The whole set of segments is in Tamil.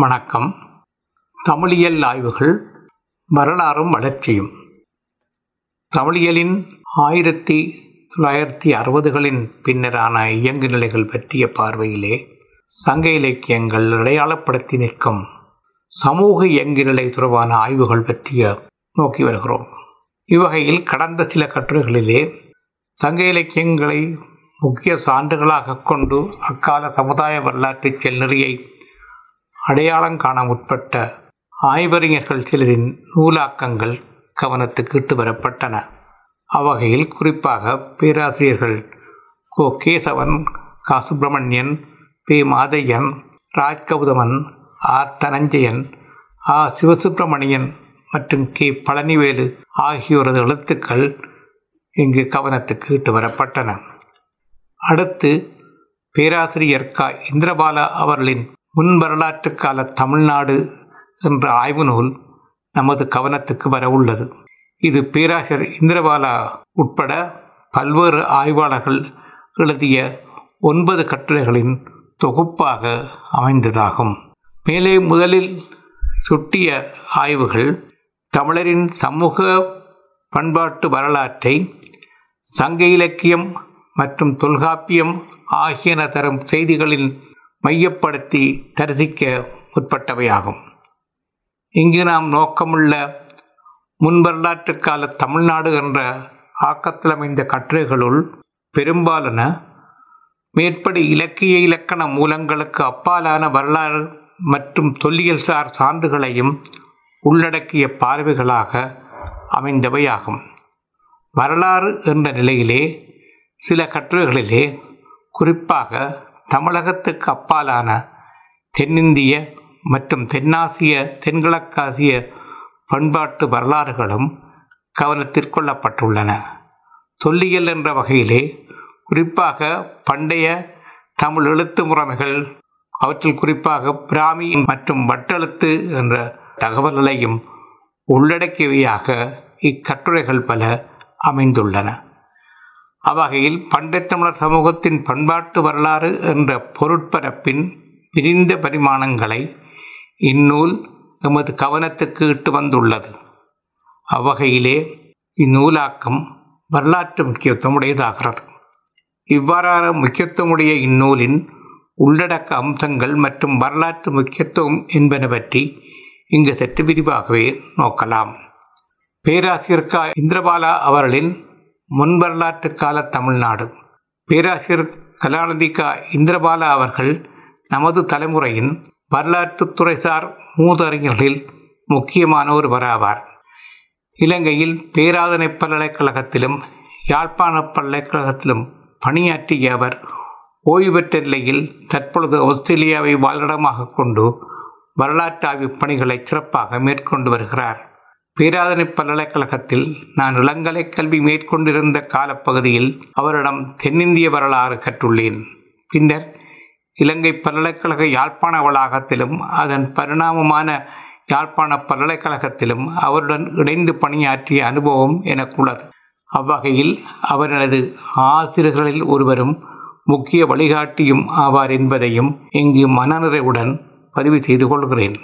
வணக்கம். தமிழியல் ஆய்வுகள் வரலாறும் வளர்ச்சியும். தமிழியலின் ஆயிரத்தி தொள்ளாயிரத்தி அறுபதுகளின் பின்னரான இயங்கு நிலைகள் பற்றிய பார்வையிலே சங்க இலக்கியங்கள் அடையாளப்படுத்தி நிற்கும் சமூக இயங்கு நிலை தொடர்பான ஆய்வுகள் பற்றிய நோக்கி வருகிறோம். இவ்வகையில் கடந்த சில கட்டுரைகளிலே சங்க இலக்கியங்களை முக்கிய சான்றுகளாக கொண்டு அக்கால சமுதாய வரலாற்று செல்நெறியை அடையாளம் காண முற்பட்ட ஆய்வறிஞர்கள் சிலரின் நூலாக்கங்கள் கவனத்துக்கு இட்டு வரப்பட்டன. அவ்வகையில் குறிப்பாக பேராசிரியர்கள் கோ. கேசவன் காசுப்ரமணியன் பி. மாதையன் ராஜ்கௌதமன் ஆர். தனஞ்சயன் ஆ. சிவசுப்பிரமணியன் மற்றும் கே. பழனிவேலு ஆகியோரது எழுத்துக்கள் இங்கு கவனத்துக்கு இட்டு வரப்பட்டன. அடுத்து பேராசிரியர் க. இந்திரபாலா அவர்களின் முன் வரலாற்று கால தமிழ்நாடு என்ற ஆய்வு நூல் நமது கவனத்துக்கு வர உள்ளது இது பேராசிரியர் இந்திரபாலா உட்பட பல்வேறு ஆய்வாளர்கள் எழுதிய ஒன்பது கட்டுரைகளின் தொகுப்பாக அமைந்ததாகும். மேலே முதலில் சுட்டிய ஆய்வுகள் தமிழரின் சமூக பண்பாட்டு வரலாற்றை சங்க இலக்கியம் மற்றும் தொல்காப்பியம் ஆகியன தரும் செய்திகளில் மையப்படுத்தி தரிசிக்க முற்பட்டவையாகும். இங்கு நாம் நோக்கமுள்ள முன்வரலாற்று கால தமிழ்நாடு என்ற ஆக்கத்தில் அமைந்த கட்டுரைகளுள் பெரும்பாலான மேற்படி இலக்கிய இலக்கண மூலங்களுக்கு அப்பாலான வரலாறு மற்றும் தொல்லியல் சார் சான்றுகளையும் உள்ளடக்கிய பார்வைகளாக அமைந்தவையாகும். வரலாறு என்ற நிலையிலே சில கட்டுரைகளிலே குறிப்பாக தமிழகத்துக்கு அப்பாலான தென்னிந்திய மற்றும் தென்னாசிய தென்கிழக்காசிய பண்பாட்டு வரலாறுகளும் கவனத்திற்கொள்ளப்பட்டுள்ளன. தொல்லியல் என்ற வகையிலே குறிப்பாக பண்டைய தமிழ் எழுத்து முறைமைகள் அவற்றில் குறிப்பாக பிராமி மற்றும் வட்டெழுத்து என்ற தகவல்களையும் உள்ளடக்கியவையாக இக்கட்டுரைகள் பல அமைந்துள்ளன. அவ்வகையில் பண்டை தமிழர் சமூகத்தின் பண்பாட்டு வரலாறு என்ற பொருட்பரப்பின் பிரிந்த பரிமாணங்களை இந்நூல் எமது கவனத்துக்கு இட்டு வந்துள்ளது. அவ்வகையிலே இந்நூலாக்கம் வரலாற்று முக்கியத்துவமுடையதாகிறது. இவ்வாறான முக்கியத்துவமுடைய இந்நூலின் உள்ளடக்க அம்சங்கள் மற்றும் வரலாற்று முக்கியத்துவம் என்பன பற்றி இங்கு சற்று விரிவாகவே நோக்கலாம். பேராசிரியர் க. இந்திரபாலா அவர்களின் முன்வரலாற்று கால தமிழ்நாடு. பேராசிரியர் கலாநிதிகா இந்திரபாலா அவர்கள் நமது தலைமுறையின் வரலாற்று துறைசார் மூதறிஞர்களில் முக்கியமான ஒருவராவார் இலங்கையில் பேராதனை பல்கலைக்கழகத்திலும் யாழ்ப்பாண பல்கலைக்கழகத்திலும் பணியாற்றிய அவர் ஓய்வு பெற்ற நிலையில் தற்பொழுது ஆஸ்திரேலியாவை வாழிடமாக கொண்டு வரலாற்று ஆய்வு பணிகளை சிறப்பாக மேற்கொண்டு வருகிறார். பேராதனை பல்கலைக்கழகத்தில் நான் இளங்கலை கல்வி மேற்கொண்டிருந்த காலப்பகுதியில் அவரிடம் தென்னிந்திய வரலாறு கற்றுள்ளேன். பின்னர் இலங்கை பல்கலைக்கழக யாழ்ப்பாண வளாகத்திலும் அதன் பரிணாமமான யாழ்ப்பாண பல்கலைக்கழகத்திலும் அவருடன் இணைந்து பணியாற்றிய அனுபவம் எனக்குள்ளது அவ்வகையில் அவரது ஆசிரியர்களில் ஒருவரும் முக்கிய வழிகாட்டியும் ஆவார் என்பதையும் இங்கு மனநிறைவுடன் பதிவு செய்து கொள்கிறேன்.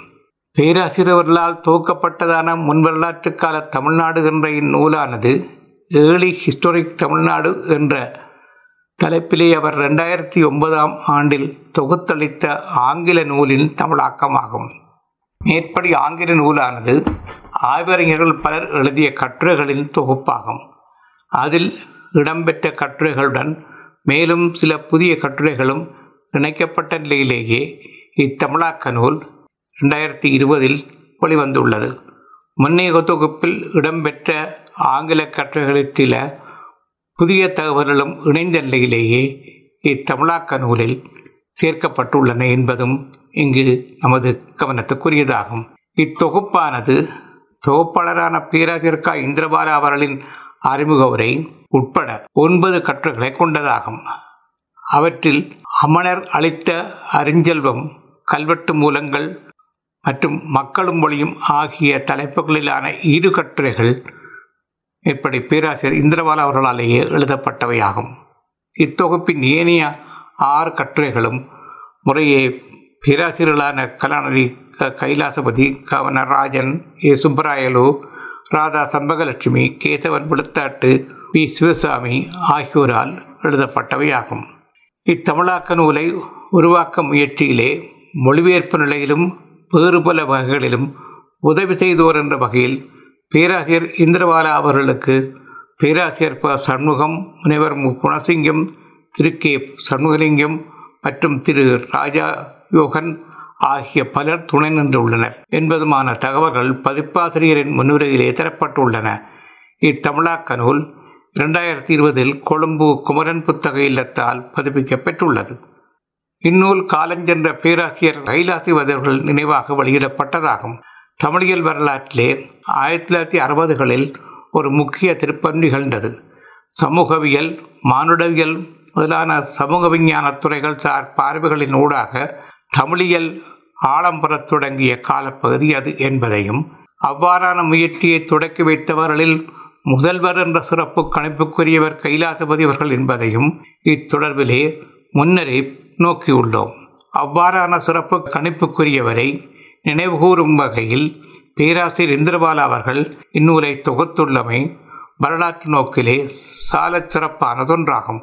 பேராசிரியர்களால் துவக்கப்பட்டதான முன்வரலாற்று கால தமிழ்நாடு என்ற இந்நூலானது ஏர்லி ஹிஸ்டோரிக் தமிழ்நாடு என்ற தலைப்பிலே அவர் ரெண்டாயிரத்தி ஒன்பதாம் ஆண்டில் தொகுத்தளித்த ஆங்கில நூலின் தமிழாக்கமாகும். மேற்படி ஆங்கில நூலானது ஆய்வறிஞர்கள் பலர் எழுதிய கட்டுரைகளின் தொகுப்பாகும். அதில் இடம்பெற்ற கட்டுரைகளுடன் மேலும் சில புதிய கட்டுரைகளும் இணைக்கப்பட்ட நிலையிலேயே இத்தமிழாக்க நூல் ரெண்டாயிரத்தி இருபதில் வெளிவந்துள்ளது. முன்னைய தொகுப்பில் இடம்பெற்ற ஆங்கில கட்டுரைகளில் சில புதிய தகவல்களும் இணைந்த நிலையிலேயே இத்தமிழாக்க நூலில் சேர்க்கப்பட்டுள்ளன என்பதும் இங்கு நமது கவனத்துக்குரியதாகும். இத்தொகுப்பானது தொகுப்பாளரான பேராசிரியர் க. இந்திரபாலா அவர்களின் அறிமுக உரை உட்பட ஒன்பது கட்டுரைகளை கொண்டதாகும். அவற்றில் அமணர் அளித்த அறிஞ்செல்வம் கல்வெட்டு மூலங்கள் மற்றும் மக்களும் மொழியும் ஆகிய தலைப்புகளிலான இரு கட்டுரைகள் இப்படி பேராசிரியர் இந்திரபாலா அவர்களாலேயே எழுதப்பட்டவையாகும். இத்தொகுப்பின் ஏனைய ஆறு கட்டுரைகளும் முறையே பேராசிரியர்களான கலாநிதி கைலாசபதி கவனராஜன் ஏ. சுப்பராயலு ராதா சம்பகலட்சுமி கேசவன் விழுத்தாட்டு பி. சிவசாமி ஆகியோரால் எழுதப்பட்டவையாகும். இத்தமிழாக்க நூலை உருவாக்க முயற்சியிலே மொழிபெயர்ப்பு நிலையிலும் வேறு பல வகைகளிலும் உதவி செய்தோர் என்ற வகையில் பேராசிரியர் இந்திரபாலா அவர்களுக்கு பேராசிரியர் ப. சண்முகம் முனைவர் மு. குணசிங்கம் திரு. கே. சண்முகலிங்கம் மற்றும் திரு. ராஜா யோகன் ஆகிய பலர் துணை நின்றுள்ளனர் என்பதுமான தகவல்கள் பதிப்பாசிரியரின் முன்னுரையிலே தரப்பட்டுள்ளன. இத்தமிழாக்க நூல் இரண்டாயிரத்தி இருபதில் கொழும்பு குமரன் புத்தக இல்லத்தால் பதிப்பிக்கப்பட்டுள்ளது. இந்நூல் காலஞ்சென்ற பேராசிரியர் கைலாசிவதர்கள் நினைவாக வெளியிடப்பட்டதாகும். தமிழியல் வரலாற்றிலே ஆயிரத்தி தொள்ளாயிரத்தி அறுபதுகளில் ஒரு முக்கிய திருப்பம் நிகழ்ந்தது. சமூகவியல் மானுடவியல் முதலான சமூக விஞ்ஞான துறைகள் சார் பார்வைகளின் ஊடாக தமிழியல் ஆழம் பெறத் தொடங்கிய காலப்பகுதி அது என்பதையும் அவ்வாறான முயற்சியை தொடக்கி வைத்தவர்களில் முதல்வர் என்ற சிறப்பு கணிப்புக்குரியவர் கைலாசபதி அவர்கள் என்பதையும் இத்தொடர்பிலே முன்னரே நோக்கியுள்ளோம். அவ்வாறான சிறப்பு கணிப்புக்குரியவரை நினைவுகூரும் வகையில் பேராசிரியர் இந்திரபாலா அவர்கள் இந்நூலை தொகுத்துள்ளமை வரலாற்று நோக்கிலே சாலச் சிறப்பானதொன்றாகும்.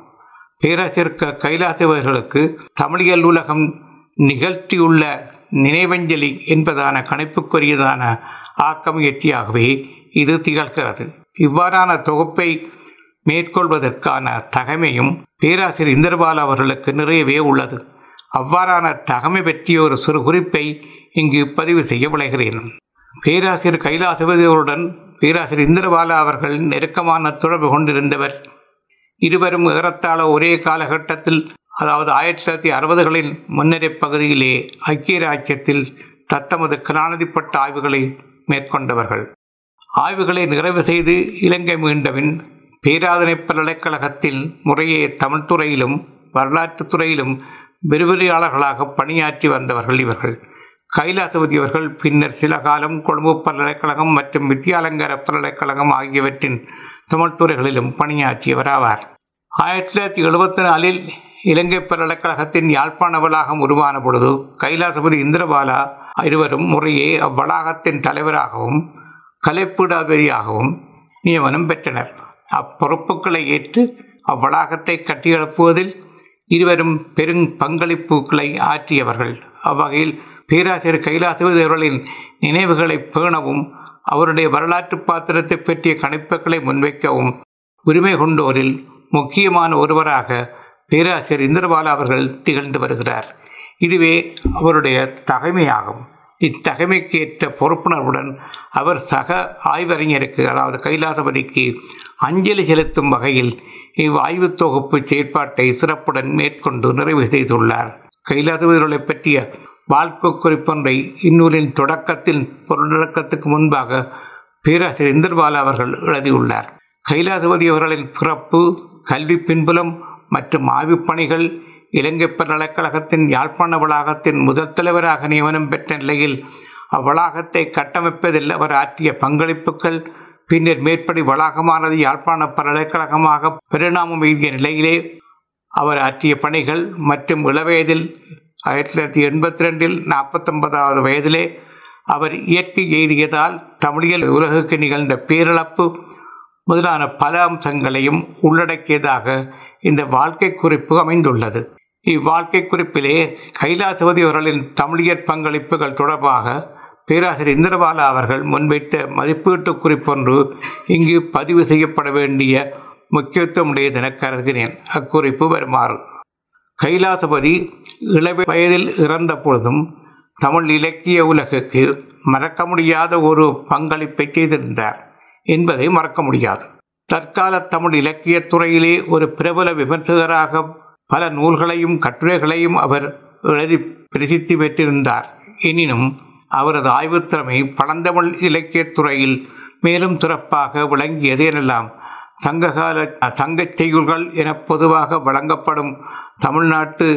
பேராசிரியர் க கைலாசவர்களுக்கு தமிழியல் உலகம் நிகழ்த்தியுள்ள நினைவஞ்சலி என்பதான கணிப்புக்குரியதான ஆக்கம் எட்டியாகவே இது திகழ்கிறது. இவ்வாறான தொகுப்பை மேற்கொள்வதற்கான தகமையும் பேராசிரியர் இந்திரபால் அவர்களுக்கு நிறையவே உள்ளது. அவ்வாறான தகமை பற்றிய ஒரு சிறு குறிப்பை இங்கு பதிவு செய்ய விளைகிறேன். பேராசிரியர் கைலாசபதியருடன் பேராசிரியர் இந்திரபாலா அவர்கள் நெருக்கமான தொடர்பு கொண்டிருந்தவர். இருவரும் ஏறத்தாழ ஒரே காலகட்டத்தில் அதாவது ஆயிரத்தி தொள்ளாயிரத்தி அறுபதுகளின் முன்னரே பகுதியிலே ஐக்கிய ராஜ்யத்தில் தத்தமது கலாநதிப்பட்ட ஆய்வுகளை மேற்கொண்டவர்கள். ஆய்வுகளை நிறைவு செய்து இலங்கை மீண்டபின் பேராதனை பல்கலைக்கழகத்தில் முறையே தமிழ் துறையிலும் வரலாற்றுத் துறையிலும் விரிவுரையாளர்களாக பணியாற்றி வந்தவர்கள் இவர்கள். கைலாசபதி அவர்கள் பின்னர் சில காலம் கொழும்பு பல்கலைக்கழகம் மற்றும் வித்யாலங்கர பல்கலைக்கழகம் ஆகியவற்றின் தமிழ் துறைகளிலும் பணியாற்றியவராவார் ஆயிரத்தி தொள்ளாயிரத்தி எழுபத்தி நாலில் இலங்கை பல்கலைக்கழகத்தின் யாழ்ப்பாண வளாகம் உருவான பொழுது கைலாசபதி இந்திரபாலா இருவரும் முறையே அவ்வளாகத்தின் தலைவராகவும் கலைப்பீடாதிபதியாகவும் நியமனம் பெற்றனர். அப்பொறுப்புகளை ஏற்று அவ்வளாகத்தை கட்டியெழுப்புவதில் இருவரும் பெரும் பங்களிப்புகளை ஆற்றியவர்கள். அவ்வகையில் பேராசிரியர் கைலாசபதி அவர்களின் நினைவுகளை பேணவும் அவருடைய வரலாற்று பாத்திரத்தை பற்றிய கணிப்புகளை முன்வைக்கவும் உரிமை கொண்டோரில் முக்கியமான ஒருவராக பேராசிரியர் இந்திரபாலா அவர்கள் திகழ்ந்து வருகிறார். இதுவே அவருடைய தகைமையாகும். இத்தகைமைக்கேற்ற பொறுப்புணர்வுடன் அவர் சக ஆய்வறிஞருக்கு அதாவது கைலாசபதிக்கு அஞ்சலி செலுத்தும் வகையில் இவ்வாய்வு தொகுப்பு செயற்பாட்டை சிறப்புடன் மேற்கொண்டு நிறைவு செய்துள்ளார். கைலாசபதிகளை பற்றிய வாழ்க்கை குறிப்பொன்றை இந்நூலின் தொடக்கத்தில் பொருளடக்கத்துக்கு முன்பாக பேராசிரியர் இந்திரபாலா அவர்கள் எழுதியுள்ளார். கைலாசபதி அவர்களின் பிறப்பு கல்வி பின்புலம் மற்றும் ஆய்வுப் பணிகள் இலங்கை பல்கலைக்கழகத்தின் யாழ்ப்பாண வளாகத்தின் முதல் தலைவராக நியமனம் பெற்ற நிலையில் அவ்வளாகத்தை கட்டமைப்பதில் அவர் ஆற்றிய பங்களிப்புகள் பின்னர் மேற்படி வளாகமானது யாழ்ப்பாண பல்கலைக்கழகமாக பரிணாமம் எய்திய நிலையிலே அவர் ஆற்றிய பணிகள் மற்றும் இளவயதில் ஆயிரத்தி தொள்ளாயிரத்தி எண்பத்தி ரெண்டில் நாற்பத்தொன்பதாவது வயதிலே அவர் இயற்கை எய்தியதால் தமிழியல் உலகுக்கு நிகழ்ந்த பேரிழப்பு முதலான பல அம்சங்களையும் உள்ளடக்கியதாக இந்த வாழ்க்கை குறிப்பு அமைந்துள்ளது. இவ்வாழ்க்கை குறிப்பிலே கைலாசபதி அவர்களின் தமிழியற் பங்களிப்புகள் தொடர்பாக பேராசிரியர் இந்திரபாலா அவர்கள் முன்வைத்த மதிப்பீட்டு குறிப்பொன்று இங்கு பதிவு செய்யப்பட வேண்டிய முக்கியத்துவம் உடையதென கருதுகிறேன். அக்குறிப்பு வருமாறு. கைலாசபதி இளவை வயதில் இறந்த பொழுதும் தமிழ் இலக்கிய உலகுக்கு மறக்க முடியாத ஒரு பங்களிப்பை செய்திருந்தார் என்பதை மறக்க முடியாது. தற்கால தமிழ் இலக்கியத் துறையிலே ஒரு பிரபல விமர்சகராக பல நூல்களையும் கட்டுரைகளையும் அவர் எழுதி பிரசித்தி பெற்றிருந்தார். எனினும் அவரது ஆய்வுத்திறமை பழந்தமிழ் இலக்கியத் துறையில் மேலும் சிறப்பாக விளங்கியது எனலாம். சங்ககால சங்கச் செய்யுள்கள் என பொதுவாக வழங்கப்படும் தமிழ்நாட்டு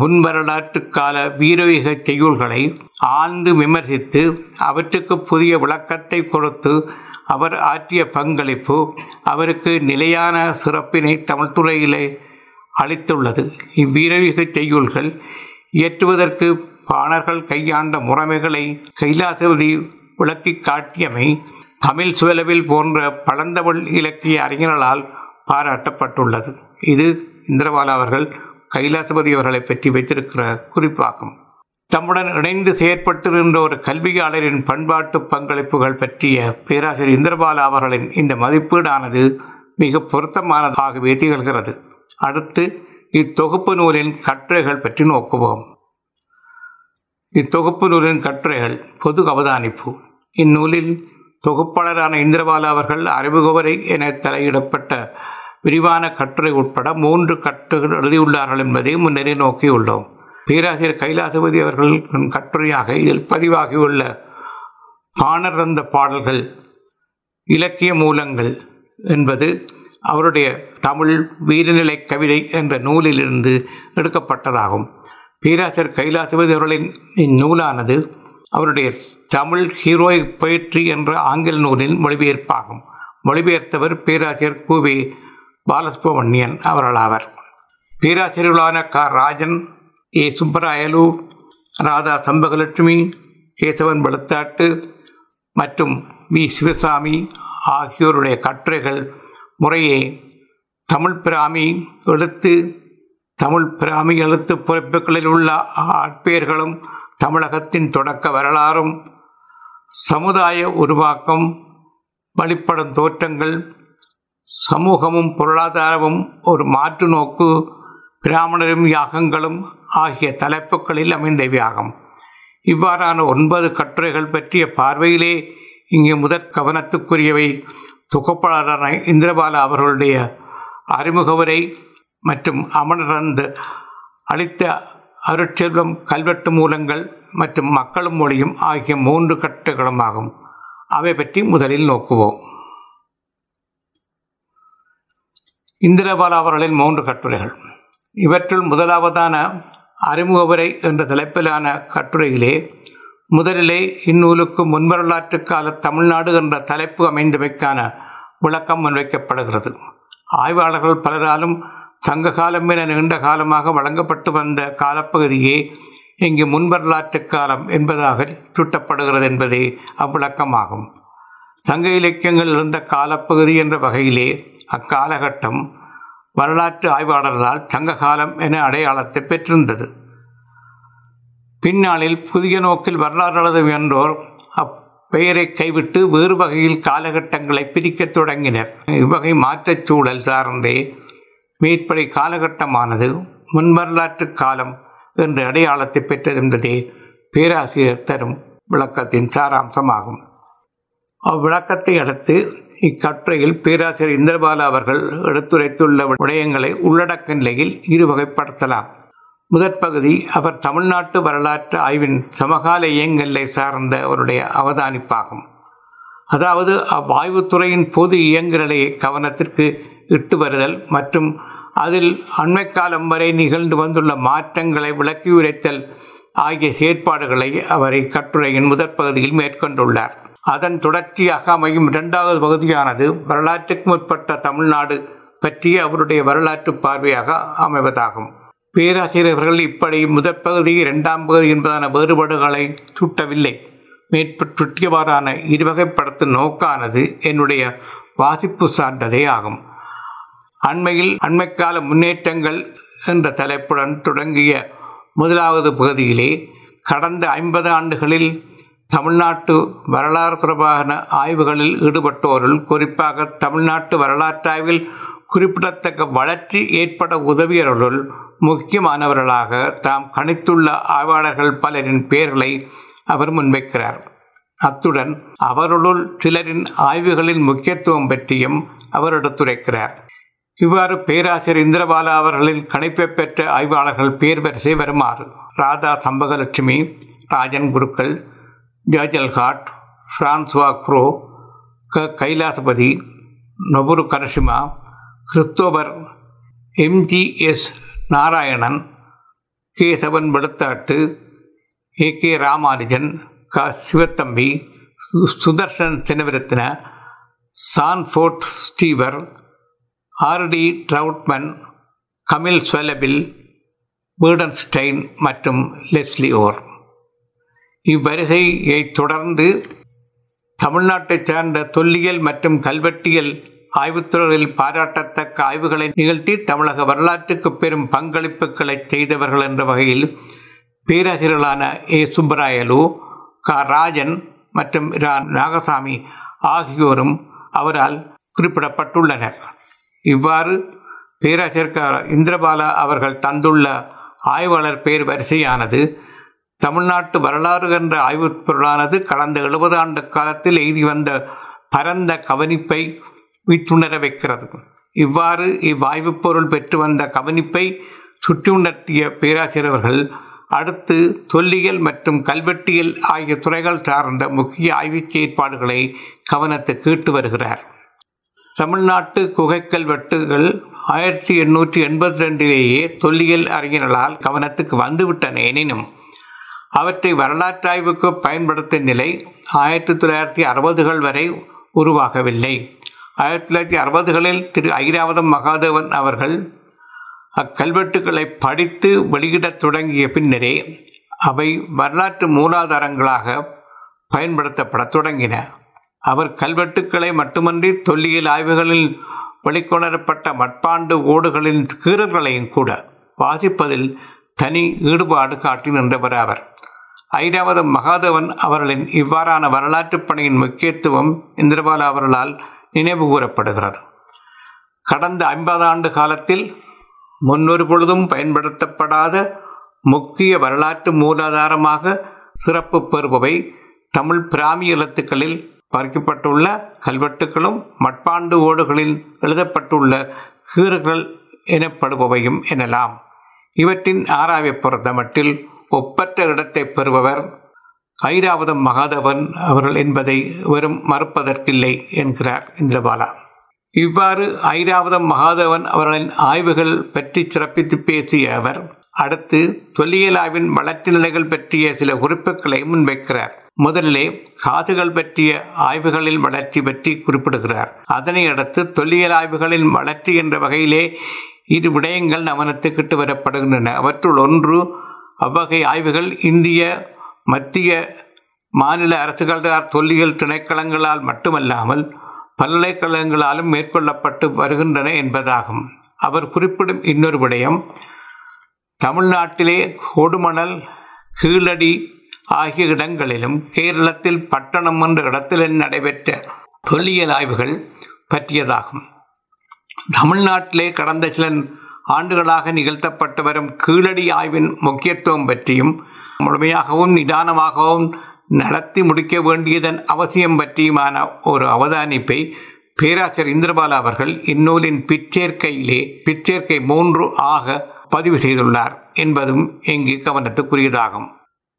முன்வரலாற்று கால வீரவீக செய்யுள்களை ஆழ்ந்து விமர்சித்து அவற்றுக்கு புதிய விளக்கத்தை கொடுத்து அவர் ஆற்றிய பங்களிப்பு அவருக்கு நிலையான சிறப்பினை தமிழ்துறையிலே அளித்துள்ளது. இவ்வீரயுக செய்யுள்கள் இயற்றுவதற்கு பாணர்கள் கையாண்ட முறைமைகளை கைலாசபதி விளக்கி காட்டியமை தமிழ் சுவலவில் போன்ற பழந்தமிழ் இலக்கிய அறிஞர்களால் பாராட்டப்பட்டுள்ளது. இது இந்திரபாலா அவர்கள் கைலாசபதி அவர்களை பற்றி வைத்திருக்கிற குறிப்பாகும். தம்முடன் இணைந்து செயற்பட்டிருந்த ஒரு கல்வியாளரின் பண்பாட்டு பங்களிப்புகள் பற்றிய பேராசிரியர் இந்திரபாலா அவர்களின் இந்த மதிப்பீடானது மிக பொருத்தமானதாகவே திகழ்கிறது. அடுத்து இத்தொகுப்பு நூலின் கட்டுரைகள் பற்றி நோக்குவோம். இத்தொகுப்பு நூலின் கட்டுரைகள் பொது அவதானிப்பு. இந்நூலில் தொகுப்பாளரான இந்திரபாலா அவர்கள் அறிமுகவரை என தலையிடப்பட்ட விரிவான கட்டுரை உட்பட மூன்று கட்டுரைகள் எழுதியுள்ளார்கள் என்பதை முன்னரே நோக்கியுள்ளோம். பேராசிரியர் கைலாசபதி அவர்களின் கட்டுரையாக இதில் பதிவாகியுள்ள பாணர் தந்த பாடல்கள் இலக்கிய மூலங்கள் என்பது அவருடைய தமிழ் வீரநிலை கவிதை என்ற நூலிலிருந்து எடுக்கப்பட்டதாகும். பேராசிரியர் கைலாசபதி அவர்களின் இந்நூலானது அவருடைய தமிழ் ஹீரோயிக் பயிற்சி என்ற ஆங்கில நூலின் மொழிபெயர்ப்பாகும். மொழிபெயர்த்தவர் பேராசிரியர் கூவி பாலசுப்ரமணியன் அவர்களாவர் பேராசிரியர்களான க. ராஜன் ஏ. சுப்பராயலு ராதா சம்பகலட்சுமி கேசவன் வெளுத்தாட்டு மற்றும் வி. சிவசாமி ஆகியோருடைய கட்டுரைகள் முறையே தமிழ் பிராமி எழுத்து தமிழ் பிராமி எழுத்து பிறப்புகளில் உள்ள ஆட்பெயர்களும் தமிழகத்தின் தொடக்க வரலாறும் சமுதாய உருவாக்கம் வழிபடும் தோற்றங்கள் சமூகமும் பொருளாதாரமும் ஒரு மாற்று நோக்கு பிராமணரும் யாகங்களும் ஆகிய தலைப்புகளில் அமைந்தவையாகும் இவ்வாறான ஒன்பது கட்டுரைகள் பற்றிய பார்வையிலே இங்கே முதற் கவனத்துக்குரியவை. தொகுப்பாளரான இந்திரபாலா அவர்களுடைய அறிமுக உரை மற்றும் அமரந்து அளித்த அருட்செல்வம் கல்வெட்டு மூலங்கள் மற்றும் மக்களும் மொழியும் ஆகிய மூன்று கட்டுகளுமாகும். அவை பற்றி முதலில் நோக்குவோம். இந்திரபாலா அவர்களின் மூன்று கட்டுரைகள். இவற்றுள் முதலாவதான அறிமுக உரை என்ற தலைப்பிலான கட்டுரையிலே முதலிலே இந்நூலுக்கு முன்வரலாற்று கால தமிழ்நாடு என்ற தலைப்பு அமைந்தமைக்கான விளக்கம் முன்வைக்கப்படுகிறது. ஆய்வாளர்கள் பலராலும் சங்க காலம் என நீண்ட காலமாக வழங்கப்பட்டு வந்த காலப்பகுதியே இங்கு முன்வரலாற்று காலம் என்பதாக சுட்டப்படுகிறது என்பதே அவ்விளக்கமாகும். சங்க இலக்கியங்கள் இருந்த காலப்பகுதி என்ற வகையிலே அக்காலகட்டம் வரலாற்று ஆய்வாளர்களால் சங்க காலம் என அடையாளத்தை பெற்றிருந்தது. பின்னாளில் புதிய நோக்கில் வரலாறு எழுத அப்பெயரை கைவிட்டு வேறு வகையில் காலகட்டங்களை பிரிக்கத் தொடங்கினர். இவ்வகை மாற்றச் சூழல் சார்ந்தே மேற்படை காலகட்டமானது முன்வரலாற்று காலம் என்ற அடையாளத்தை பெற்றிருந்ததே பேராசிரியர் தரும் விளக்கத்தின் சாராம்சமாகும். அவ்விளக்கத்தை அடுத்து இக்கட்டுரையில் பேராசிரியர் இந்திரபாலா அவர்கள் எடுத்துரைத்துள்ள விடயங்களை உள்ளடக்க நிலையில் இரு வகைப்படுத்தலாம் முதற் பகுதி அவர் தமிழ்நாட்டு வரலாற்று ஆய்வின் சமகால இயங்கலை சார்ந்த அவருடைய அவதானிப்பாகும். அதாவது அவ்வாய்வுத்துறையின் பொது இயங்குநிலையை கவனத்திற்கு இட்டு வருதல் மற்றும் அதில் அண்மை காலம் வரை நிகழ்ந்து வந்துள்ள மாற்றங்களை விளக்கி உரைத்தல் ஆகிய செயற்பாடுகளை அவர் இக்கட்டுரையின் முதற் பகுதியில் மேற்கொண்டுள்ளார். அதன் தொடர்ச்சியாக அமையும் இரண்டாவது பகுதியானது வரலாற்றுக்கு முற்பட்ட தமிழ்நாடு பற்றிய அவருடைய வரலாற்று பார்வையாக அமைவதாகும். பேராசிரியர்கள் இப்படி முதற் பகுதி இரண்டாம் பகுதி என்பதான வேறுபாடுகளை சுட்டவில்லை. மேற்பட்டுட்டியவாறான இருவகைப்படுத்தும் நோக்கானது என்னுடைய வாசிப்பு சார்ந்ததே ஆகும். அண்மையில் அண்மைக்கால முன்னேற்றங்கள் என்ற தலைப்புடன் தொடங்கிய முதலாவது பகுதியிலே கடந்த ஐம்பது ஆண்டுகளில் தமிழ்நாட்டு வரலாறு தொடர்பான ஆய்வுகளில் ஈடுபட்டோருள் குறிப்பாக தமிழ்நாட்டு வரலாற்றாய்வில் குறிப்பிடத்தக்க வளர்ச்சி ஏற்பட உதவியவர்களுள் முக்கியமானவர்களாக தாம் கணித்துள்ள ஆய்வாளர்கள் பலரின் பெயர்களை அவர் முன்வைக்கிறார். அத்துடன் அவர்களுள் சிலரின் ஆய்வுகளின் முக்கியத்துவம் பற்றியும் அவர் எடுத்துரைக்கிறார். இவ்வாறு பேராசிரியர் இந்திரபாலா அவர்களின் கணிப்பை பெற்ற ஆய்வாளர்கள் பேர் வரிசை வருமாறு ராதா சம்பகலட்சுமி ராஜன் குருக்கள் ஜாஜல்காட் பிரான்சுவா குரோ க Kailasapathy Noboru Karashima Christopher MGS Narayanan Kesavan Veluthat A. K. Ramanujan க. Sivathamby Sudarshan Seneviratne Sanford Steever RT Trautmann Kamil Zvelebil பீடன்ஸ்டைன் மற்றும் லெஸ்லி ஓர். இவ்வருகையை தொடர்ந்து தமிழ்நாட்டைச் சேர்ந்த தொல்லியல் மற்றும் கல்வெட்டியல் ஆய்வுத்துறையில் பாராட்டத்தக்க ஆய்வுகளை நிகழ்த்தி தமிழக வரலாற்றுக்கு பெரும் பங்களிப்புகளை செய்தவர்கள் என்ற வகையில் பேரறிஞர்களான ஏ. சுப்பராயலு க. ராஜன் மற்றும் ரா. நாகசாமி ஆகியோரும் அவரால் குறிப்பிடப்பட்டுள்ளனர். இவ்வாறு பேராசிரியர் க. இந்திரபாலா அவர்கள் தந்துள்ள ஆய்வாளர் பேர் வரிசையானது தமிழ்நாட்டு வரலாறு என்ற ஆய்வுப் பொருளானது கடந்த எழுபது ஆண்டு காலத்தில் எய்தி வந்த பரந்த கவனிப்பை விட்டுணர வைக்கிறது. இவ்வாறு இவ்வாய்வுப் பொருள் பெற்று வந்த கவனிப்பை சுற்றியுணர்த்திய பேராசிரியர்கள் அடுத்து தொல்லியல் மற்றும் கல்வெட்டியல் ஆகிய துறைகள் சார்ந்த முக்கிய ஆய்வுச் செயற்பாடுகளை கவனத்துக்கு இட்டு வருகிறார். தமிழ்நாட்டு குகைக்கல்வெட்டுகள் ஆயிரத்தி எண்ணூற்றி எண்பத்தி ரெண்டிலேயே தொல்லியல் அறிஞர்களால் கவனத்துக்கு வந்துவிட்டன. எனினும் அவற்றை வரலாற்றாய்வுக்கு பயன்படுத்தும் நிலை ஆயிரத்தி தொள்ளாயிரத்தி அறுபதுகள் வரை உருவாகவில்லை. ஆயிரத்தி தொள்ளாயிரத்தி அறுபதுகளில் திரு ஐராவதம் மகாதேவன் அவர்கள் அக்கல்வெட்டுகளை படித்து வெளியிடத் தொடங்கிய பின்னரே அவை வரலாற்று மூலாதாரங்களாக பயன்படுத்தப்படத் தொடங்கின. அவர் கல்வெட்டுக்களை மட்டுமன்றி தொல்லியல் ஆய்வுகளில் வெளிக்கொணரப்பட்ட மட்பாண்டு ஓடுகளின் கீறல்களையும் கூட வாசிப்பதில் தனி ஈடுபாடு காட்டி நின்றவர் அவர். ஐராவதம் மகாதேவன் அவர்களின் இவ்வாறான வரலாற்றுப் பணியின் முக்கியத்துவம் இந்திரபாலா அவர்களால் நினைவு கூறப்படுகிறது. கடந்த ஐம்பது ஆண்டு காலத்தில் முன்னொரு பொழுதும் பயன்படுத்தப்படாத முக்கிய வரலாற்று மூலாதாரமாக சிறப்பு பெறுபவை தமிழ் பிராமி எழுத்துக்களில் பறிக்கப்பட்டுள்ள கல்வெட்டுகளும் மட்பாண்டு ஓடுகளில் எழுதப்பட்டுள்ள கீறுகள் எனப்படுபவையும் எனலாம். இவற்றின் ஆராய்வை பொறுத்த மட்டில் ஒப்பற்ற இடத்தை பெறுபவர் ஐராவதம் மகாதவன் அவர்கள் என்பதை வெறும் மறுப்பதற்கில்லை என்கிறார் இந்திரபாலா. இவ்வாறு ஐராவதம் மகாதேவன் அவர்களின் ஆய்வுகள் பற்றி சிறப்பித்து பேசிய அவர் அடுத்து தொல்லியலாவின் வளர்ச்சி நிலைகள் பற்றிய சில குறிப்புகளை முன்வைக்கிறார். முதலிலே காதுகள் பற்றிய ஆய்வுகளில் வளர்ச்சி பற்றி குறிப்பிடுகிறார். அதனை அடுத்து தொல்லியல் ஆய்வுகளின் வளர்ச்சி என்ற வகையிலே இரு விடயங்கள் கவனத்துக்கிட்டு வரப்படுகின்றன. அவற்றுள் ஒன்று அவ்வகை ஆய்வுகள் இந்திய மத்திய மாநில அரசுகளால் தொல்லியல் திணைக்களங்களால் மட்டுமல்லாமல் பல்கலைக்கழகங்களாலும் மேற்கொள்ளப்பட்டு வருகின்றன என்பதாகும். அவர் குறிப்பிடும் இன்னொரு விடயம் தமிழ்நாட்டிலே கொடுமணல் கீழடி ஆகிய இடங்களிலும் கேரளத்தில் பட்டணம் என்ற இடத்தில் நடைபெற்ற தொல்லியல் ஆய்வுகள் பற்றியதாகும். தமிழ்நாட்டிலே கடந்த சில ஆண்டுகளாக நிகழ்த்தப்பட்டு வரும் கீழடி ஆய்வின் முக்கியத்துவம் பற்றியும் முழுமையாகவும் நிதானமாகவும் நடத்தி முடிக்க வேண்டியதன் அவசியம் பற்றியுமான ஒரு அவதானிப்பை பேராசிரியர் இந்திரபாலா அவர்கள் இந்நூலின் பிற்சேர்க்கையிலே பிற்சேர்க்கை மூன்று ஆக பதிவு செய்துள்ளார் என்பதும் இங்கு கவனத்துக்குரியதாகும்.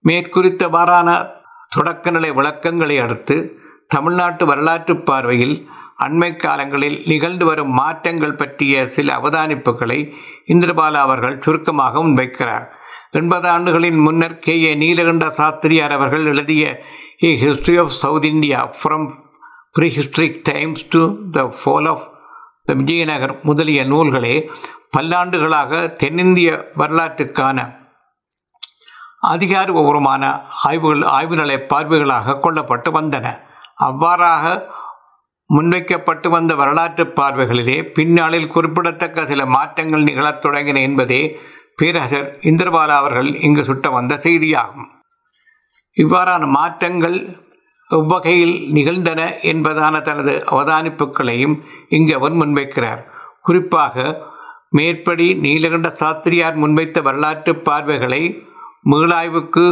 மேற்குறித்தவாறான தொடக்கநிலை விளக்கங்களை அடுத்து தமிழ்நாட்டு வரலாற்று பார்வையில் அண்மை காலங்களில் நிகழ்ந்து வரும் மாற்றங்கள் பற்றிய சில அவதானிப்புகளை இந்திரபாலா அவர்கள் சுருக்கமாக முன்வைக்கிறார். எண்பது ஆண்டுகளின் முன்னர் கே. ஏ. நீலகண்ட சாஸ்திரியார் அவர்கள் எழுதிய a history of South India from prehistoric times to the fall of the Vijayanagar முதலிய நூல்களே பல்லாண்டுகளாக தென்னிந்திய வரலாற்றுக்கான அதிகாரபூர்வமான ஆய்வுகள் ஆய்வு நிலை பார்வைகளாக கொள்ளப்பட்டு வந்தன. அவ்வாறாக முன்வைக்கப்பட்டு வந்த வரலாற்று பார்வைகளிலே பின்னாளில் குறிப்பிடத்தக்க சில மாற்றங்கள் நிகழத் தொடங்கின என்பதே பேரரசர் இந்திரபாலா அவர்கள் இங்கு சுட்ட வந்த செய்தியாகும். இவ்வாறான மாற்றங்கள் எவ்வகையில் நிகழ்ந்தன என்பதான தனது அவதானிப்புகளையும் இங்கு அவர் முன்வைக்கிறார். குறிப்பாக மேற்படி நீலகண்ட சாஸ்திரியார் முன்வைத்த வரலாற்று பார்வைகளை மீளாய்வுக்கு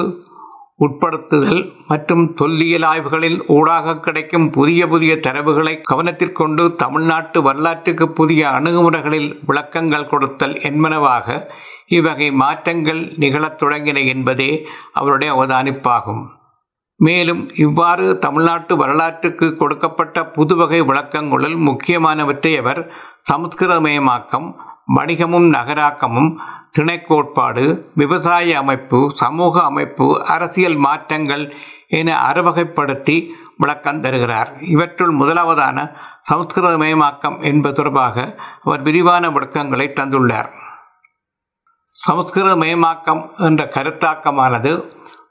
உட்படுத்துதல் மற்றும் தொல்லியல் ஆய்வுகளில் ஊடாக கிடைக்கும் புதிய புதிய தரவுகளை கவனத்திற்கொண்டு தமிழ்நாட்டு வரலாற்றுக்கு புதிய அணுகுமுறைகளில் விளக்கங்கள் கொடுத்தல் என்பனவாக இவ்வகை மாற்றங்கள் நிகழத் தொடங்கின என்பதே அவருடைய அவதானிப்பாகும். மேலும் இவ்வாறு தமிழ்நாட்டு வரலாற்றுக்கு கொடுக்கப்பட்ட புதுவகை விளக்கங்களுள் முக்கியமானவற்றை அவர் சமஸ்கிருதமயமாக்கம் வணிகமும் நகராக்கமும் திணைக்கோட்பாடு விவசாய அமைப்பு சமூக அமைப்பு அரசியல் மாற்றங்கள் என அறுவகைப்படுத்தி விளக்கம் தருகிறார். இவற்றுள் முதலாவதான சமஸ்கிருதமயமாக்கம் என்பது தொடர்பாக அவர் விரிவான விளக்கங்களை தந்துள்ளார். சமஸ்கிருத மயமாக்கம் என்ற கருத்தாக்கமானது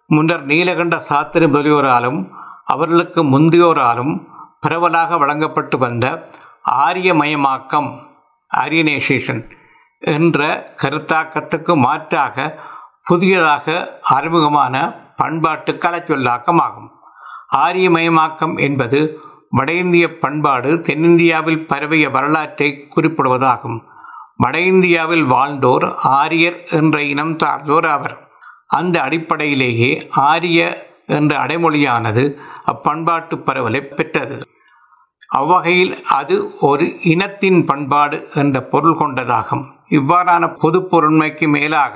முன்னர் நீலகண்ட சாத்திரி முதலியோராலும் அவர்களுக்கு முந்தியோராலும் பரவலாக வழங்கப்பட்டு வந்த ஆரியமயமாக்கம் ஆரியனைசேஷன் என்ற கருத்தாக்கத்துக்கு மாற்றாக புதியதாக அறிமுகமான பண்பாட்டு கலைச்சொல்லாக்கமாகும். ஆரியமயமாக்கம் என்பது வட இந்திய பண்பாடு தென்னிந்தியாவில் பரவிய வரலாற்றை குறிப்பிடுவதாகும். வட இந்தியாவில் வாழ்ந்தோர் ஆரியர் என்ற இனம் சார்ந்தோர் அவர். அந்த அடிப்படையிலேயே ஆரிய என்ற அடைமொழியானது அப்பண்பாட்டு பரவலை பெற்றது. அவ்வகையில் அது ஒரு இனத்தின் பண்பாடு என்ற பொருள் கொண்டதாகும். இவ்வாறான பொது பொருண்மைக்கு மேலாக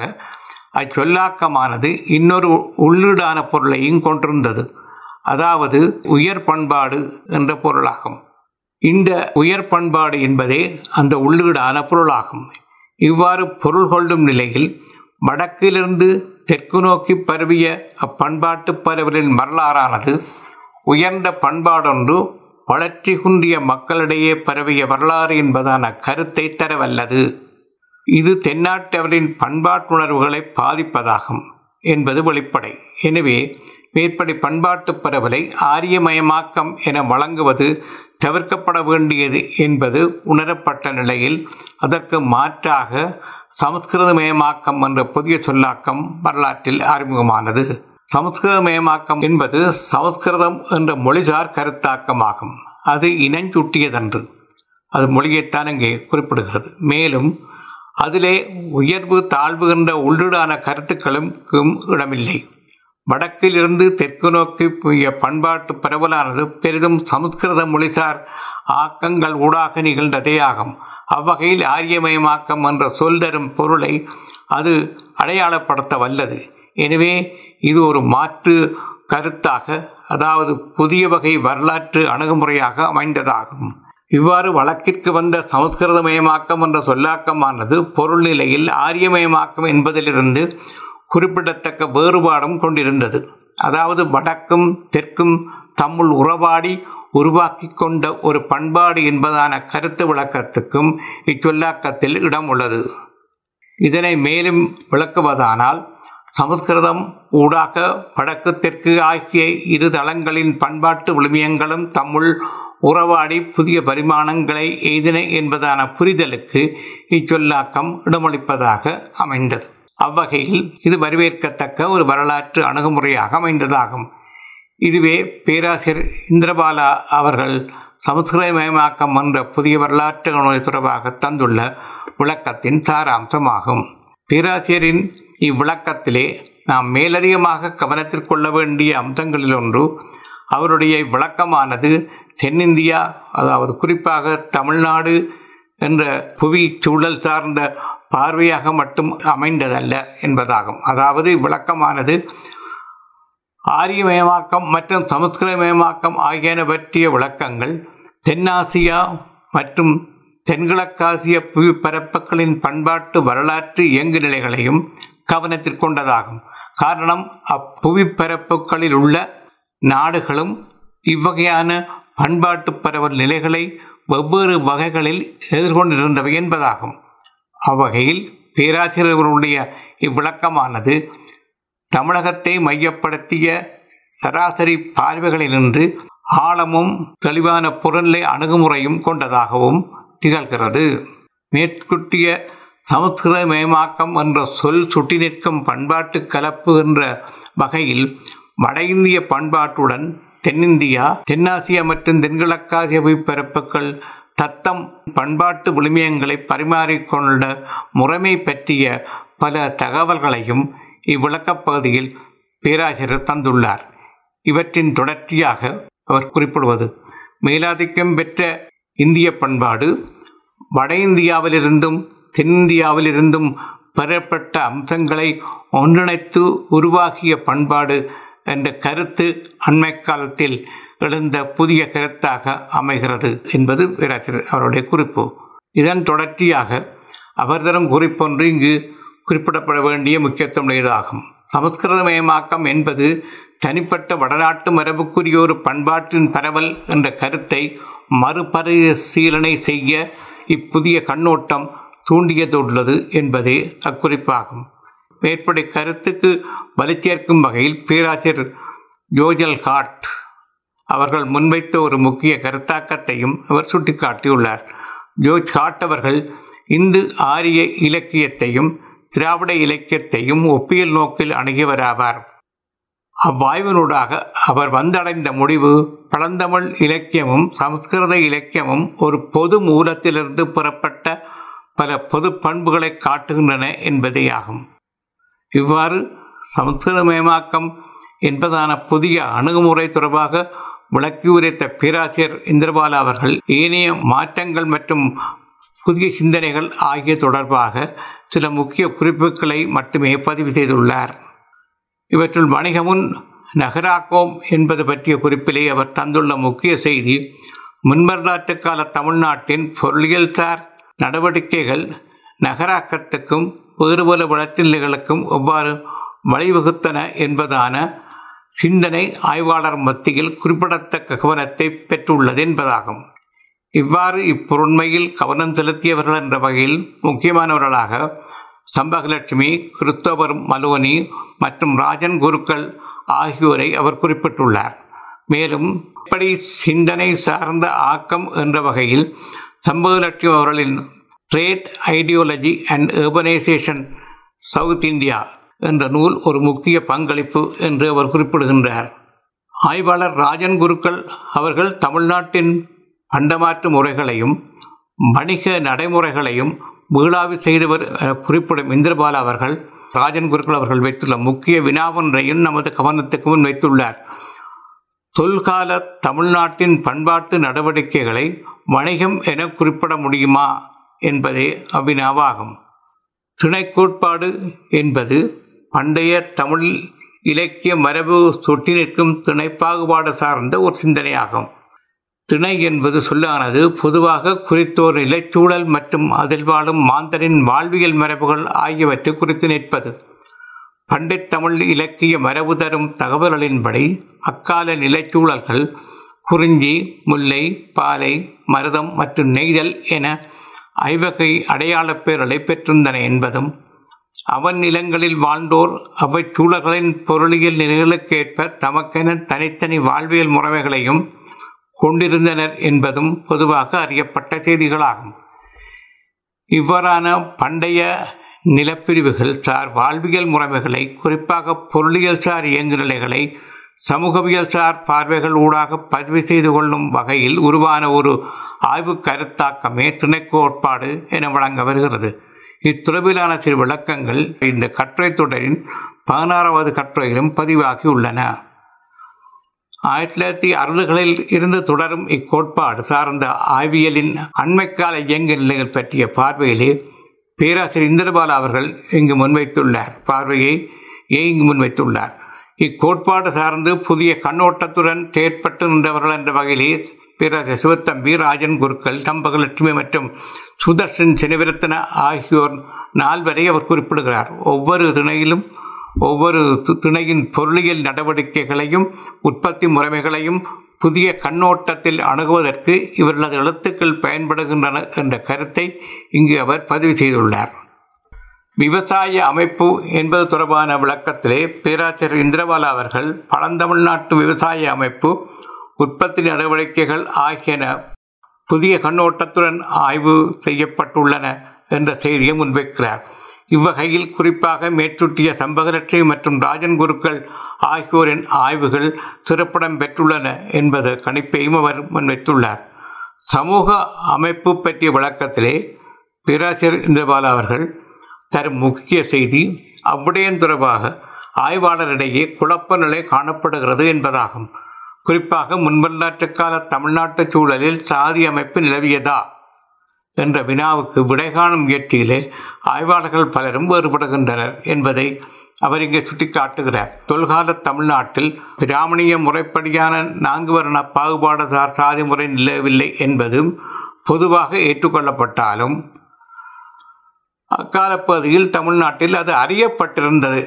அச்சொல்லாக்கமானது இன்னொரு உள்ளீடான பொருளையும் கொண்டிருந்தது. அதாவது உயர் பண்பாடு என்ற பொருளாகும். இந்த உயர் பண்பாடு என்பதே அந்த உள்ளீடான பொருளாகும். இவ்வாறு பொருள் கொள்ளும் நிலையில் வடக்கிலிருந்து தெற்கு நோக்கி பரவிய அப்பண்பாட்டு பரவலின் வரலாறானது உயர்ந்த பண்பாடொன்று வளர்ச்சி குன்றிய மக்களிடையே பரவிய வரலாறு என்பதான கருத்தை தரவல்லது. இது தென்னாட்டவரின் பண்பாட்டுணர்வுகளை பாதிப்பதாகும் என்பது வெளிப்படை. எனவே மேற்படி பண்பாட்டு பரவலை ஆரியமயமாக்கம் என வழங்குவது தவிர்க்கப்பட வேண்டியது என்பது உணரப்பட்ட நிலையில் அதற்கு மாற்றாக சமஸ்கிருதமயமாக்கம் என்ற புதிய சொல்லாக்கம் வரலாற்றில் அறிமுகமானது. சமஸ்கிருதமயமாக்கம் என்பது சமஸ்கிருதம் என்ற மொழிசார் கருத்தாக்கமாகும். அது இனஞ்சுட்டியதன்று. அது மொழியைத்தான் இங்கே குறிப்பிடுகிறது. மேலும் அதிலே உயர்வு தாழ்வு என்ற உள்ளீடான கருத்துக்களுக்கும் இடமில்லை. வடக்கிலிருந்து தெற்கு நோக்கி பண்பாட்டு பரவலானது பெரிதும் சமஸ்கிருத மொழிசார் ஆக்கங்கள் ஊடாக நிகழ்ந்ததே ஆகும். அவ்வகையில் ஆரியமயமாக்கம் என்ற சொல் தரும் பொருளை அது அடையாளப்படுத்த வல்லது எனவே இது ஒரு மாற்று கருத்தாக அதாவது புதிய வகை வரலாற்று அணுகுமுறையாக அமைந்ததாகும். இவ்வாறு வழக்கிற்கு வந்த சமஸ்கிருதமயமாக்கம் என்ற சொல்லாக்கமானது பொருள் நிலையில் ஆரியமயமாக்கம் என்பதிலிருந்து குறிப்பிடத்தக்க வேறுபாடும் கொண்டிருந்தது. அதாவது வடக்கும் தெற்கும் தம்முள் உறவாடி உருவாக்கி கொண்ட ஒரு பண்பாடு என்பதான கருத்து விளக்கத்துக்கும் இச்சொல்லாக்கத்தில் இடம் உள்ளது. இதனை மேலும் விளக்குவதானால் சமஸ்கிருதம் ஊடாக வடக்கு தெற்கு ஆகிய இரு தளங்களின் பண்பாட்டு விழுமியங்களும் தம்முள் உறவாடி புதிய பரிமாணங்களை எய்தின என்பதான புரிதலுக்கு இச்சொல்லாக்கம் இடமளிப்பதாக அமைந்தது. அவ்வகையில் இது வரவேற்கத்தக்க ஒரு வரலாற்று அணுகுமுறையாக அமைந்ததாகும். இதுவே பேராசிரியர் இந்திரபாலா அவர்கள் சமஸ்கிருதமயமாக்கம் என்ற புதிய வரலாற்று அணுகுமுறை தொடர்பாக தந்துள்ள விளக்கத்தின் சாராம்சமாகும். பேராசிரியரின் இவ்விளக்கத்திலே நாம் மேலதிகமாக கவனத்தில் கொள்ள வேண்டிய அம்சங்களில் ஒன்று அவருடைய விளக்கமானது தென்னிந்தியா அதாவது குறிப்பாக தமிழ்நாடு என்ற புவி சூழல் சார்ந்த பார்வையாக மட்டும் அமைந்ததல்ல என்பதாகும். அதாவது விளக்கமானது ஆரியமயமாக்கம் மற்றும் சமஸ்கிருதமயமாக்கம் ஆகியன பற்றிய விளக்கங்கள் தென்னாசியா மற்றும் தென்கிழக்காசிய புவிப்பரப்புகளின் பண்பாட்டு வரலாற்று இயங்கு நிலைகளையும் கவனத்தில் கொண்டதாகும். காரணம் அப்புவிப்பரப்புகளில் உள்ள நாடுகளும் இவ்வகையான பண்பாட்டு பரவல் நிலைகளை வெவ்வேறு வகைகளில் எதிர்கொண்டிருந்தவை என்பதாகும். அவ்வகையில் பேராசிரியர்களுடைய இவ்விளக்கமானது தமிழகத்தை மையப்படுத்திய சராசரி பார்வைகளிலிருந்து ஆழமும் தெளிவான புறநிலை அணுகுமுறையும் கொண்டதாகவும் திகழ்கிறது. மேற்குட்டிய சமஸ்கிருதமயமாக்கம் என்ற சொல் சுட்டி நிற்கும் பண்பாட்டு கலப்பு என்ற வகையில் வட இந்திய பண்பாட்டுடன் தென்னிந்தியா தென்னாசியா மற்றும் தென்கிழக்காசிய பரப்புகள் தத்தம் பண்பாட்டு விழுமியங்களை பரிமாறிக்கொண்ட முறைமை பற்றிய பல தகவல்களையும் இவ்விளக்கப் பகுதியில் பேராசிரியர் தந்துள்ளார். இவற்றின் தொடர்ச்சியாக அவர் குறிப்பிடுவது மேலாதிக்கம் பெற்ற இந்திய பண்பாடு வட இந்தியாவிலிருந்தும் தென்னிந்தியாவிலிருந்தும் பெறப்பட்ட அம்சங்களை ஒன்றிணைத்து உருவாகிய பண்பாடு என்ற கருத்து அண்மை காலத்தில் எழுந்த புதிய கருத்தாக அமைகிறது என்பது பேராசிரியர் அவருடைய குறிப்பு. இதன் தொடர்ச்சியாக அவர் தரும் குறிப்பொன்று இங்கு குறிப்பிடப்பட வேண்டிய முக்கியத்துவம் உடையதாகும். சமஸ்கிருதமயமாக்கம் என்பது தனிப்பட்ட வடநாட்டு மரபுக்குரிய ஒரு பண்பாட்டின் பரவல் என்ற கருத்தை மறுபரிசீலனை செய்ய இப்புதிய கண்ணோட்டம் தூண்டியதுள்ளது என்பதே அக்குறிப்பாகும். மேற்படி கருத்துக்கு வலிச்சேர்க்கும் வகையில் பேராசிரியர் ஜோஜல் ஹார்ட் அவர்கள் முன்வைத்த ஒரு முக்கிய கருத்தாக்கத்தையும் அவர் சுட்டிக்காட்டியுள்ளார். ஜோர்ஜ் ஹாட் அவர்கள் இந்து ஆரிய இலக்கியத்தையும் திராவிட இலக்கியத்தையும் ஒப்பியல் நோக்கில் அணுகியவராவார். அவ்வாய்வினூடாக அவர் வந்தடைந்த முடிவு பழந்தமிழ் இலக்கியமும் சமஸ்கிருத இலக்கியமும் ஒரு பொது மூலத்திலிருந்து புறப்பட்ட பல பொது பண்புகளை காட்டுகின்றன என்பதேயாகும். இவ்வாறு சமஸ்கிருதமயமாக்கம் என்பதான புதிய அணுகுமுறை தொடர்பாக விளக்கி உரைத்த பேராசிரியர் இந்திரபாலா அவர்கள் ஏனைய மாற்றங்கள் மற்றும் புதிய சிந்தனைகள் ஆகிய தொடர்பாக சில முக்கிய குறிப்புகளை மட்டுமே பதிவு செய்துள்ளார். இவற்றுள் வணிகமுன் நகராக்கோம் என்பது பற்றிய குறிப்பிலே அவர் தந்துள்ள முக்கிய செய்தி முன்வரலாற்று கால தமிழ்நாட்டின் பொருளியல்சார் நடவடிக்கைகள் நகராக்கத்துக்கும் வேறுபல வளர்ச்சி நிலைகளுக்கும் எவ்வாறு வழிவகுத்தன என்பதான சிந்தனை ஆய்வாளர் மத்தியில் குறிப்பிடத்தக்க கவனத்தை பெற்றுள்ளது என்பதாகும். இவ்வாறு இப்பொருண்மையில் கவனம் செலுத்தியவர்கள் என்ற வகையில் முக்கியமானவர்களாக சம்பகலட்சுமி கிறிஸ்தவர் மலோனி மற்றும் ராஜன் குருக்கள் ஆகியோரை அவர் குறிப்பிட்டுள்ளார். மேலும் இப்படி சிந்தனை சார்ந்த ஆக்கம் என்ற வகையில் சம்பகலட்சுமி அவர்களின் trade ideology and urbanisation South India என்ற நூல் ஒரு முக்கிய பங்களிப்பு என்று அவர் குறிப்பிடுகின்றார். ஆய்வாளர் ராஜன் குருக்கள் அவர்கள் தமிழ்நாட்டின் பண்டமாற்று முறைகளையும் வணிக நடைமுறைகளையும் மீளாவி செய்தவர் என குறிப்பிடும் இந்திரபாலா அவர்கள் ராஜன் குருக்கள் அவர்கள் வைத்துள்ள முக்கிய வினாவொன்றையும் நமது கவனத்துக்கு முன் வைத்துள்ளார். தொல்கால தமிழ்நாட்டின் பண்பாட்டு நடவடிக்கைகளை வணிகம் என குறிப்பிட முடியுமா என்பதே அவ்வினாவாகும். திணைக்கோட்பாடு என்பது பண்டைய தமிழ் இலக்கிய மரபு சொட்டி நிற்கும் திணைப்பாகுபாடு சார்ந்த ஒரு சிந்தனையாகும். திணை என்பது சொல்லானது பொதுவாக குறித்தோர் நிலைச்சூழல் மற்றும் அதில் வாழும் மாந்தரின் வாழ்வியல் மரபுகள் ஆகியவற்றை குறித்து நிற்பது. பண்டித் தமிழ் இலக்கிய மரபு தரும் தகவல்களின்படி அக்கால நிலைச்சூழல்கள் குறிஞ்சி முல்லை பாலை மருதம் மற்றும் நெய்தல் என ஐவகை அடையாளப் பெயர்களை பெற்றிருந்தன என்பதும் அவன் நிலங்களில் வாழ்ந்தோர் அவை சூழல்களின் பொருளியல் நிலைகளுக்கேற்ப தமக்கென தனித்தனி வாழ்வியல் முறைமைகளையும் கொண்டிருந்தனர் என்பதும் பொதுவாக அறியப்பட்ட செய்திகளாகும். இவ்வாறான பண்டைய நிலப்பிரிவுகள் சார் வாழ்வியல் முறைமைகளை குறிப்பாக பொருளியல் சார் இயங்குநிலைகளை சமூகவியல் சார் பார்வைகள் ஊடாக பதிவு செய்து கொள்ளும் வகையில் உருவான ஒரு ஆய்வு கருத்தாக்கமே துணைக்கோட்பாடு என வழங்க வருகிறது. இத்துறவிலான சில விளக்கங்கள் இந்த கட்டுரை தொடரின் பதினாறாவது கட்டுரையிலும் பதிவாகி உள்ளன. ஆயிரத்தி தொள்ளாயிரத்தி அறுபதுகளில் இருந்து தொடரும் இக்கோட்பாடு சார்ந்த ஆய்வியலின் அண்மைக்கால இயங்கு நிலைகள் பற்றிய பார்வையிலே பேராசிரியர் இந்திரபாலா அவர்கள் இங்கு முன்வைத்துள்ளார். பார்வையை இங்கு முன்வைத்துள்ளார். இக்கோட்பாடு சார்ந்து புதிய கண்ணோட்டத்துடன் செயற்பட்டு நின்றவர்கள் என்ற வகையிலே பிற சிவத்தம்பி ராஜன் குருக்கள் தம்பகலட்சுமி மற்றும் சுதர்ஷன் செனவிரத்தன ஆகியோர் நால்வரை அவர் குறிப்பிடுகிறார். ஒவ்வொரு துணையிலும் ஒவ்வொரு துணையின் பொருளியல் நடவடிக்கைகளையும் உற்பத்தி முறைமைகளையும் புதிய கண்ணோட்டத்தில் அணுகுவதற்கு இவர்களது எழுத்துக்கள் பயன்படுகின்றன என்ற கருத்தை இங்கு அவர் பதிவு செய்துள்ளார். விவசாய அமைப்பு என்பது தொடர்பான விளக்கத்திலே பேராசிரியர் இந்திரபாலா அவர்கள் பழந்தமிழ்நாட்டு விவசாய அமைப்பு உற்பத்தி நடவடிக்கைகள் ஆகியன புதிய கண்ணோட்டத்துடன் ஆய்வு செய்யப்பட்டுள்ளன என்ற செய்தியை முன்வைக்கிறார். இவ்வகையில் குறிப்பாக மேற்சுட்டிய சம்பகலட்சுமி மற்றும் ராஜன் குருக்கள் ஆகியோரின் ஆய்வுகள் சிறப்பிடம் பெற்றுள்ளன என்பது கணிப்பையும் அவர் முன்வைத்துள்ளார். சமூக அமைப்பு பற்றிய விளக்கத்திலே பேராசிரியர் இந்திரபாலா அவர்கள் தரும் முக்கிய செய்தி அவ்விடயம் தொடர்பாக ஆய்வாளரிடையே குழப்ப நிலை காணப்படுகிறது என்பதாகும். குறிப்பாக முன்வரலாற்று கால தமிழ்நாட்டு சூழலில் சாதி அமைப்பு நிலவியதா என்ற வினாவுக்கு விடை காணும் முயற்சியிலே ஆய்வாளர்கள் பலரும் வேறுபடுகின்றனர் என்பதை அவர் இங்கே சுட்டிக்காட்டுகிறார். தொல்கால தமிழ்நாட்டில் பிராமணிய முறைப்படியான நான்கு வர்ண பாகுபாடுசார் சாதி முறை நிலவில்லை என்பதும் பொதுவாக ஏற்றுக்கொள்ளப்பட்டாலும் அக்கால பகுதியில் தமிழ்நாட்டில் அது அறியப்பட்டிருந்தது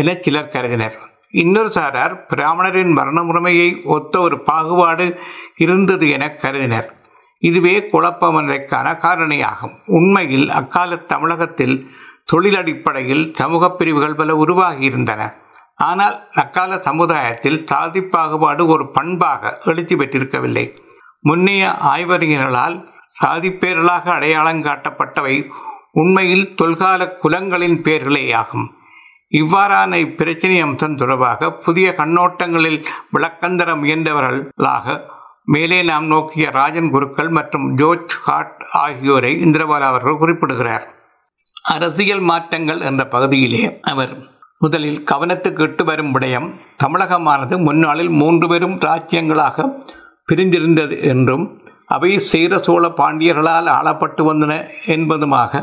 என சிலர் கருதினர். இன்னொரு சாரார் பிராமணரின் மரண முறைமையை ஒத்த ஒரு பாகுபாடு இருந்தது என கருதினர். இதுவே குழப்பமடைக்கான காரணியாகும். உண்மையில் அக்கால தமிழகத்தில் தொழில் அடிப்படையில் சமூக பிரிவுகள் பல உருவாகியிருந்தன ஆனால் அக்கால சமுதாயத்தில் சாதி பாகுபாடு ஒரு பண்பாக எழுச்சி பெற்றிருக்கவில்லை. முன்னைய ஆய்வறிஞர்களால் சாதி பேர்களாக அடையாளம் காட்டப்பட்டவை உண்மையில் தொல்கால குலங்களின் பெயர்களேயாகும் இவ்வாறான இப்பிரச்சனை அம்சம் தொடர்பாக புதிய கண்ணோட்டங்களில் விளக்கந்தர முயன்றவர்களாக மேலே நாம் நோக்கிய ராஜன் குருக்கள் மற்றும் ஜோர்ஜ் ஹாட் ஆகியோரை இந்திரபாலா அவர்கள் குறிப்பிடுகிறார். அரசியல் மாற்றங்கள் என்ற பகுதியிலே அவர் முதலில் கவனத்துக்கு இட்டு வரும் விடயம் தமிழகமானது முன்னாளில் மூன்று பெரும் ராஜ்யங்களாக பிரிந்திருந்தது என்றும் அவை சேர சோழ பாண்டியர்களால் ஆளப்பட்டு வந்தன என்பதுமாக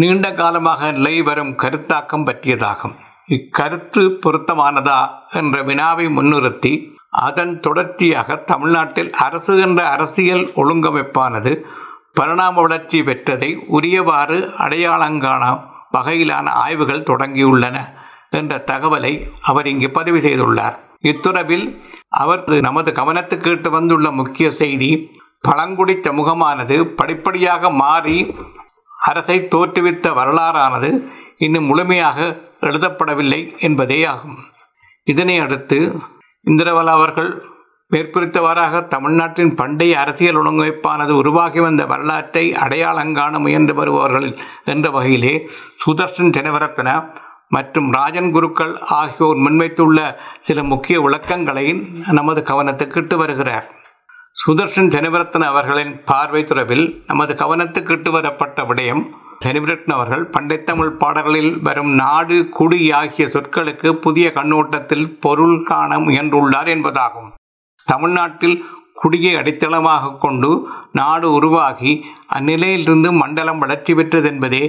நீண்ட காலமாக நிலை வரும் கருத்தாக்கம் பற்றியதாகும். இக்கருத்து பொருத்தமானதா என்ற வினாவை முன்னிறுத்தி அதன் தொடர்ச்சியாக தமிழ்நாட்டில் அரசு என்ற அரசியல் ஒழுங்கமைப்பானது பரிணாம வளர்ச்சி பெற்றதை உரியவாறு அடையாளங்காண வகையிலான ஆய்வுகள் தொடங்கியுள்ளன என்ற தகவலை அவர் இங்கு பதிவு செய்துள்ளார். இத்துறவில் அவர் நமது கவனத்துக்கு இட்டு வந்துள்ள முக்கிய செய்தி பழங்குடி சமூகமானது படிப்படியாக மாறி அரசை தோற்றுவித்த வரலாறானது இன்னும் முழுமையாக எழுதப்படவில்லை என்பதேயாகும். இதனை அடுத்து இந்திரவலா அவர்கள் மேற்குறித்தவாறாக தமிழ்நாட்டின் பண்டைய அரசியல் ஒழுங்கமைப்பானது உருவாகி வந்த வரலாற்றை அடையாளங்காண முயன்று வருபவர்கள் என்ற வகையிலே சுதர்ஷன் தினவரத்தன மற்றும் ராஜன் குருக்கள் ஆகியோர் முன்வைத்துள்ள சில முக்கிய விளக்கங்களை நமது கவனத்துக்கு இட்டு வருகிறார். சுதர்ஷன் தனிவரத்தன் அவர்களின் பார்வை துறவில் நமது கவனத்துக்கு இட்டு வரப்பட்ட விடயம் தனிவிரட்டன் அவர்கள் பண்டைத்தமிழ் பாடல்களில் வரும் நாடு குடி ஆகிய சொற்களுக்கு புதிய கண்ணோட்டத்தில் பொருள் காண முயன்றுள்ளார் என்பதாகும். தமிழ்நாட்டில் குடியை அடித்தளமாக கொண்டு நாடு உருவாகி அந்நிலையிலிருந்து மண்டலம் வளர்ச்சி பெற்றது என்பதே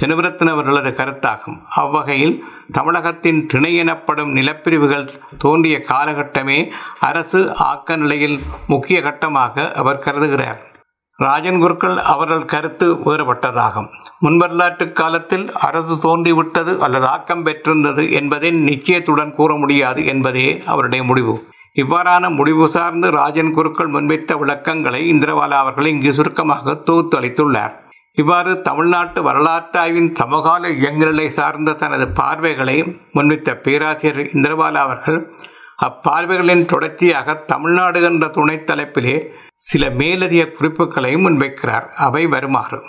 செனவிரத்தன் அவர்களது கருத்தாகும். அவ்வகையில் தமிழகத்தின் திணை எனப்படும் நிலப்பிரிவுகள் தோன்றிய காலகட்டமே அரசு ஆக்க நிலையில் முக்கிய கட்டமாக அவர் கருதுகிறார். ராஜன் குருக்கள் அவர்கள் கருத்து வேறுபட்டதாகும். முன்வரலாற்று காலத்தில் அரசு தோன்றிவிட்டது அல்லது ஆக்கம் பெற்றிருந்தது என்பதை நிச்சயத்துடன் கூற முடியாது என்பதே அவருடைய முடிவு. இவ்வாறான முடிவு சார்ந்து ராஜன் குருக்கள் முன்வைத்த விளக்கங்களை இந்திரபாலா அவர்கள் இங்கு சுருக்கமாக தொகுத்து அளித்துள்ளார். இவ்வாறு தமிழ்நாட்டு வரலாற்றாய்வின் சமகால இயங்குநிலை சார்ந்த தனது பார்வைகளை முன்வைத்த பேராசிரியர் இந்திரபாலா அவர்கள் அப்பார்வைகளின் தொடர்ச்சியாக தமிழ்நாடு என்ற துணைத் தலைப்பிலே சில மேலதிக குறிப்புகளை முன்வைக்கிறார். அவை வருமாறு.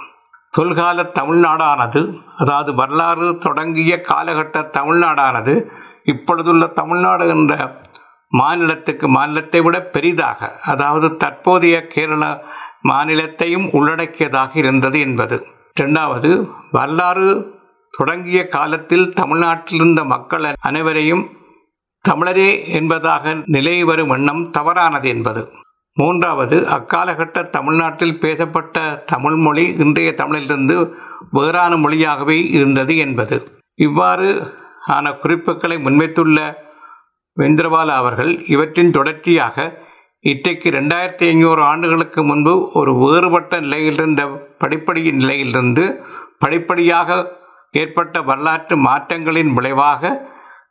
தொல்கால தமிழ்நாடானது அதாவது வரலாறு தொடங்கிய காலகட்ட தமிழ்நாடானது இப்பொழுதுள்ள தமிழ்நாடு என்ற மாநிலத்துக்கு மாநிலத்தை விட பெரிதாக அதாவது தற்போதைய கேரள மாநிலத்தையும் உள்ளடக்கியதாக இருந்தது என்பது. இரண்டாவது வரலாறு தொடங்கிய காலத்தில் தமிழ்நாட்டில் இருந்த மக்கள் அனைவரையும் தமிழரே என்பதாக நிலை வரும் எண்ணம் தவறானது என்பது. மூன்றாவது அக்காலகட்ட தமிழ்நாட்டில் பேசப்பட்ட தமிழ் மொழி இன்றைய தமிழிலிருந்து வேறான மொழியாகவே இருந்தது என்பது. இவ்வாறு ஆன குறிப்புகளை முன்வைத்துள்ள வேந்திரபால அவர்கள் இவற்றின் தொடர்ச்சியாக இன்றைக்கு ரெண்டாயிரத்தி ஐநூறு ஆண்டுகளுக்கு முன்பு ஒரு வேறுபட்ட நிலையிலிருந்த படிப்படியின் நிலையிலிருந்து படிப்படியாக ஏற்பட்ட வரலாற்று மாற்றங்களின் விளைவாக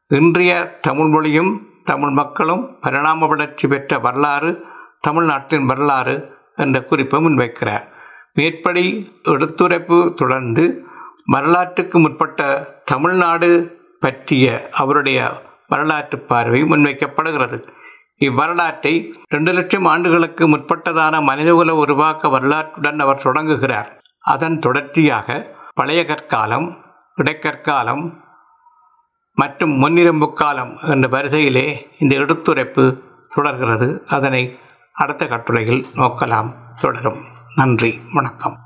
இன்றைய தமிழ் மொழியும் தமிழ் மக்களும் பரிணாம வளர்ச்சி பெற்ற வரலாறு தமிழ்நாட்டின் வரலாறு என்ற குறிப்பை முன்வைக்கிறார். மேற்படி எடுத்துரைப்பு தொடர்ந்து வரலாற்றுக்கு முற்பட்ட தமிழ்நாடு பற்றிய அவருடைய வரலாற்று பார்வை முன்வைக்கப்படுகிறது. இவ்வரலாற்றை இரண்டு லட்சம் ஆண்டுகளுக்கு முற்பட்டதான மனிதகுல உருவாக்க வரலாற்றுடன் அவர் தொடங்குகிறார். அதன் தொடர்ச்சியாக பழைய கற்காலம் இடைக்கற்காலம் மற்றும் முன்னிரும்பு காலம் என்ற வரிசையிலே இந்த எடுத்துரைப்பு தொடர்கிறது. அதனை அடுத்த கட்டுரையில் நோக்கலாம் தொடரும். நன்றி வணக்கம்.